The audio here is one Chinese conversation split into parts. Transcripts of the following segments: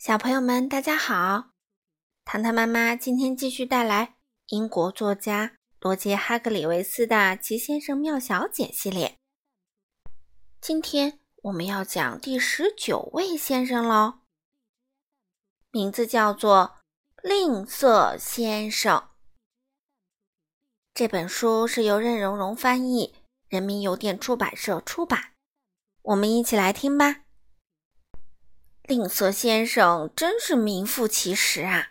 小朋友们，大家好！糖糖妈妈今天继续带来英国作家罗杰·哈格里维斯的《奇先生妙小姐》系列。今天我们要讲第十九位先生喽，名字叫做吝啬先生。这本书是由任溶溶翻译，人民邮电出版社出版。我们一起来听吧。吝啬先生真是名副其实啊！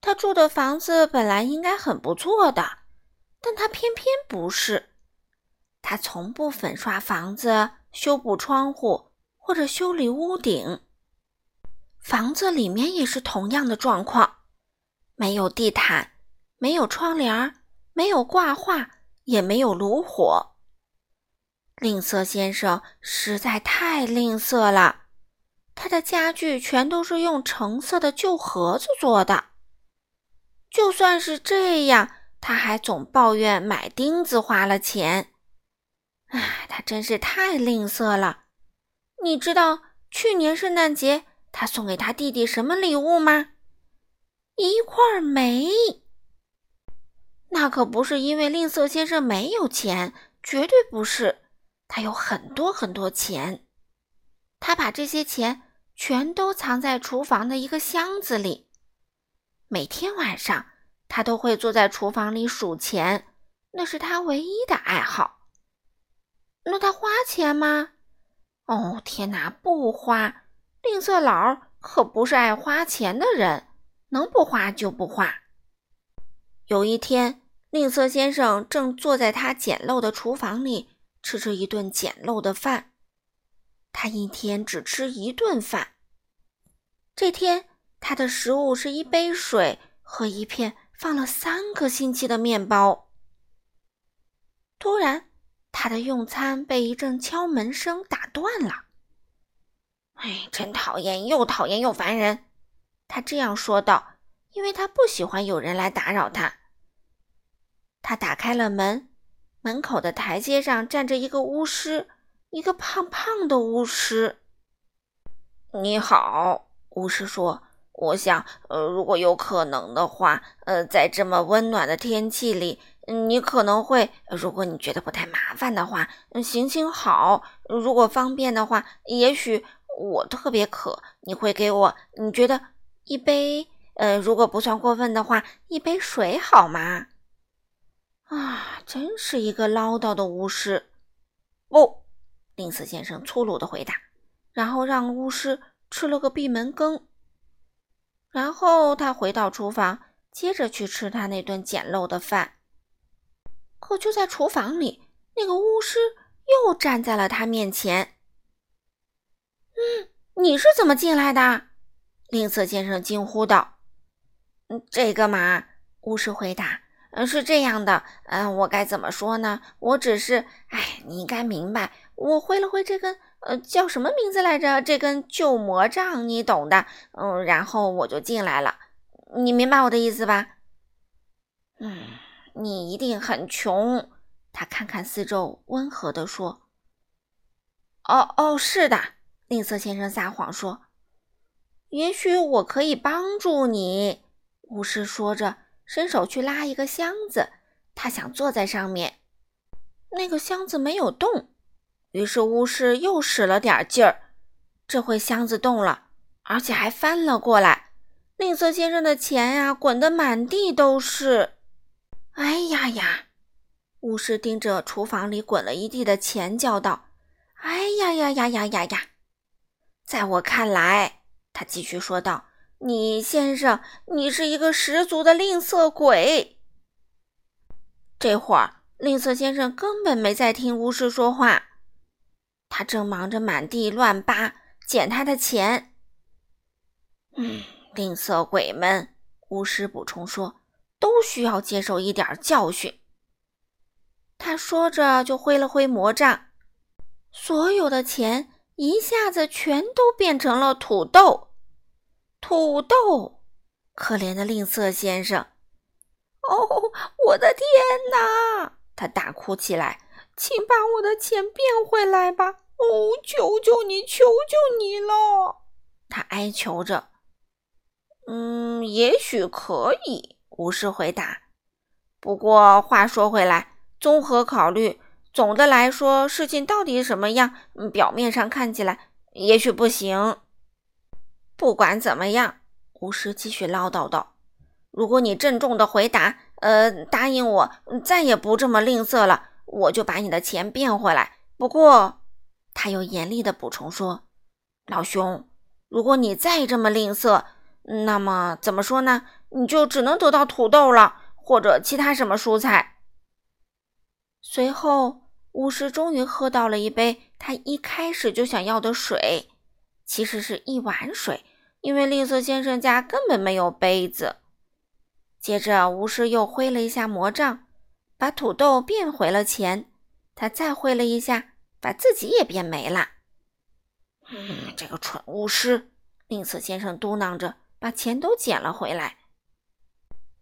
他住的房子本来应该很不错的，但他偏偏不是。他从不粉刷房子、修补窗户或者修理屋顶。房子里面也是同样的状况：没有地毯，没有窗帘，没有挂画，也没有炉火。吝啬先生实在太吝啬了。他的家具全都是用橙色的旧盒子做的。就算是这样，他还总抱怨买钉子花了钱。唉，他真是太吝啬了。你知道去年圣诞节他送给他弟弟什么礼物吗？一块煤。那可不是因为吝啬先生没有钱，绝对不是。他有很多很多钱。他把这些钱。全都藏在厨房的一个箱子里。每天晚上，他都会坐在厨房里数钱，那是他唯一的爱好。那他花钱吗？哦，天哪，不花！吝啬佬可不是爱花钱的人，能不花就不花。有一天，吝啬先生正坐在他简陋的厨房里，吃着一顿简陋的饭。他一天只吃一顿饭。这天，他的食物是一杯水和一片放了三个星期的面包。突然，他的用餐被一阵敲门声打断了。“哎，真讨厌，又讨厌又烦人！”他这样说道，因为他不喜欢有人来打扰他。他打开了门，门口的台阶上站着一个巫师。一个胖胖的巫师，你好，巫师说：“我想，呃，如果有可能的话，呃，在这么温暖的天气里，你可能会，如果你觉得不太麻烦的话，行行好。如果方便的话，也许我特别渴，你会给我，你觉得一杯，呃，如果不算过分的话，一杯水好吗？”啊，真是一个唠叨的巫师，不。吝啬先生粗鲁的回答，然后让巫师吃了个闭门羹。然后他回到厨房，接着去吃他那顿简陋的饭。可就在厨房里，那个巫师又站在了他面前。“嗯，你是怎么进来的？”吝啬先生惊呼道。“嗯，这个嘛。”巫师回答。嗯，是这样的，嗯，我该怎么说呢？我只是，哎，你应该明白，我挥了挥这根，呃，叫什么名字来着？这根旧魔杖，你懂的。嗯，然后我就进来了，你明白我的意思吧？嗯，你一定很穷。他看看四周，温和地说：“哦哦，是的。”吝啬先生撒谎说：“也许我可以帮助你。”巫师说着。伸手去拉一个箱子，他想坐在上面。那个箱子没有动，于是巫师又使了点劲儿。这回箱子动了，而且还翻了过来。吝啬先生的钱呀，滚得满地都是。哎呀呀！巫师盯着厨房里滚了一地的钱，叫道：“哎呀呀呀呀呀呀！”在我看来，他继续说道。你先生，你是一个十足的吝啬鬼。这会儿，吝啬先生根本没在听巫师说话，他正忙着满地乱扒，捡他的钱。嗯，吝啬鬼们，巫师补充说，都需要接受一点教训。他说着，就挥了挥魔杖，所有的钱一下子全都变成了土豆。土豆，可怜的吝啬先生！哦，我的天哪！他大哭起来，请把我的钱变回来吧！哦，求求你，求求你了！他哀求着。嗯，也许可以，巫师回答。不过话说回来，综合考虑，总的来说，事情到底什么样？表面上看起来，也许不行。不管怎么样，巫师继续唠叨道：“如果你郑重的回答，呃，答应我再也不这么吝啬了，我就把你的钱变回来。不过，他又严厉的补充说：‘老兄，如果你再这么吝啬，那么怎么说呢？你就只能得到土豆了，或者其他什么蔬菜。’随后，巫师终于喝到了一杯他一开始就想要的水，其实是一碗水。”因为吝啬先生家根本没有杯子。接着，巫师又挥了一下魔杖，把土豆变回了钱。他再挥了一下，把自己也变没了。嗯，这个蠢巫师！吝啬先生嘟囔着，把钱都捡了回来。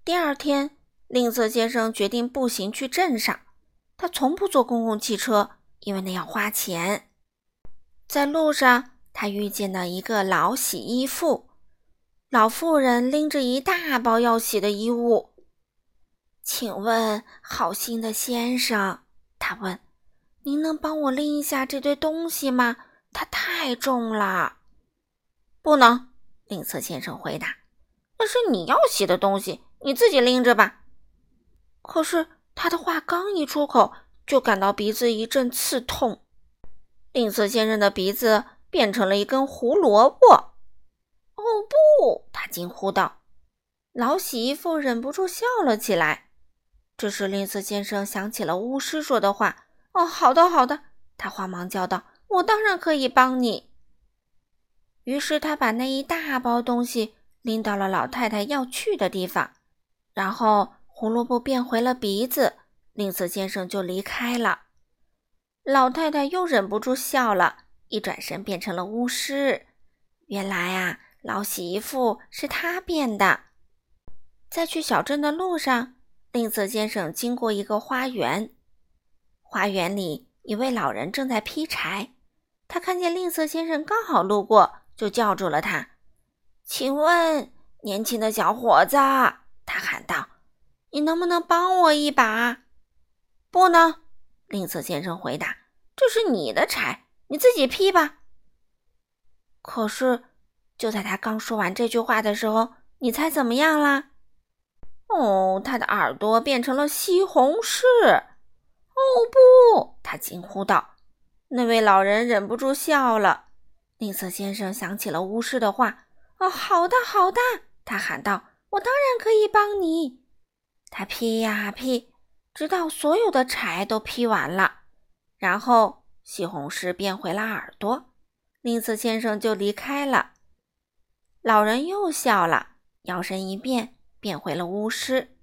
第二天，吝啬先生决定步行去镇上。他从不坐公共汽车，因为那要花钱。在路上。他遇见了一个老洗衣妇，老妇人拎着一大包要洗的衣物。请问，好心的先生，他问：“您能帮我拎一下这堆东西吗？它太重了。”“不能。”吝啬先生回答，“那是你要洗的东西，你自己拎着吧。”可是他的话刚一出口，就感到鼻子一阵刺痛。吝啬先生的鼻子。变成了一根胡萝卜！哦不！他惊呼道。老洗衣妇忍不住笑了起来。这时，吝啬先生想起了巫师说的话。哦，好的，好的！他慌忙叫道：“我当然可以帮你。”于是，他把那一大包东西拎到了老太太要去的地方，然后胡萝卜变回了鼻子，吝啬先生就离开了。老太太又忍不住笑了。一转身变成了巫师。原来啊，老洗衣服是他变的。在去小镇的路上，吝啬先生经过一个花园，花园里一位老人正在劈柴。他看见吝啬先生刚好路过，就叫住了他：“请问，年轻的小伙子，他喊道，你能不能帮我一把？”“不能。”吝啬先生回答，“这是你的柴。”你自己劈吧。可是，就在他刚说完这句话的时候，你猜怎么样啦？哦，他的耳朵变成了西红柿。哦不！他惊呼道。那位老人忍不住笑了。吝啬先生想起了巫师的话。哦，好的，好的，他喊道。我当然可以帮你。他劈呀劈，直到所有的柴都劈完了，然后。西红柿变回了耳朵，吝啬先生就离开了。老人又笑了，摇身一变，变回了巫师。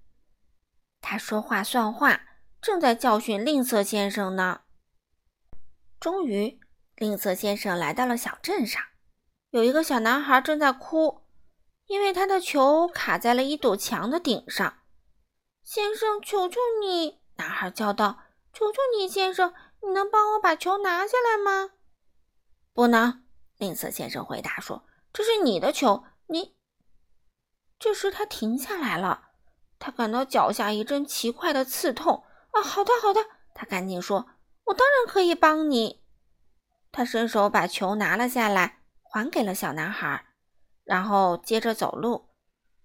他说话算话，正在教训吝啬先生呢。终于，吝啬先生来到了小镇上，有一个小男孩正在哭，因为他的球卡在了一堵墙的顶上。先生，求求你！男孩叫道：“求求你，先生！”你能帮我把球拿下来吗？不能，吝啬先生回答说：“这是你的球，你。”这时他停下来了，他感到脚下一阵奇怪的刺痛。啊，好的，好的，他赶紧说：“我当然可以帮你。”他伸手把球拿了下来，还给了小男孩，然后接着走路，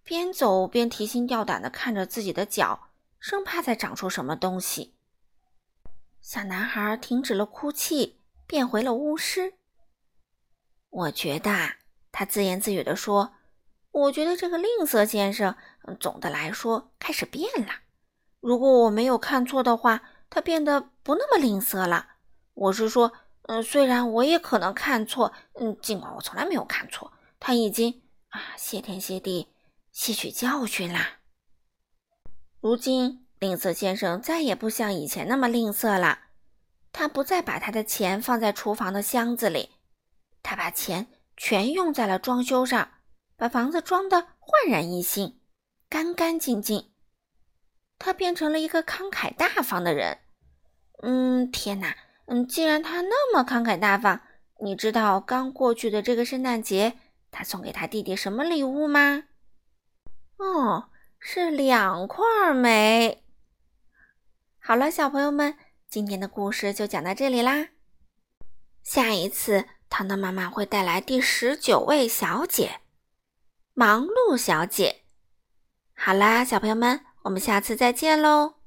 边走边提心吊胆地看着自己的脚，生怕再长出什么东西。小男孩停止了哭泣，变回了巫师。我觉得，他自言自语地说：“我觉得这个吝啬先生，总的来说开始变了。如果我没有看错的话，他变得不那么吝啬了。我是说，嗯，虽然我也可能看错，嗯，尽管我从来没有看错，他已经啊，谢天谢地，吸取教训啦。如今。”吝啬先生再也不像以前那么吝啬了，他不再把他的钱放在厨房的箱子里，他把钱全用在了装修上，把房子装得焕然一新，干干净净。他变成了一个慷慨大方的人。嗯，天哪，嗯，既然他那么慷慨大方，你知道刚过去的这个圣诞节他送给他弟弟什么礼物吗？哦，是两块煤。好了，小朋友们，今天的故事就讲到这里啦。下一次，糖糖妈妈会带来第十九位小姐——忙碌小姐。好啦，小朋友们，我们下次再见喽。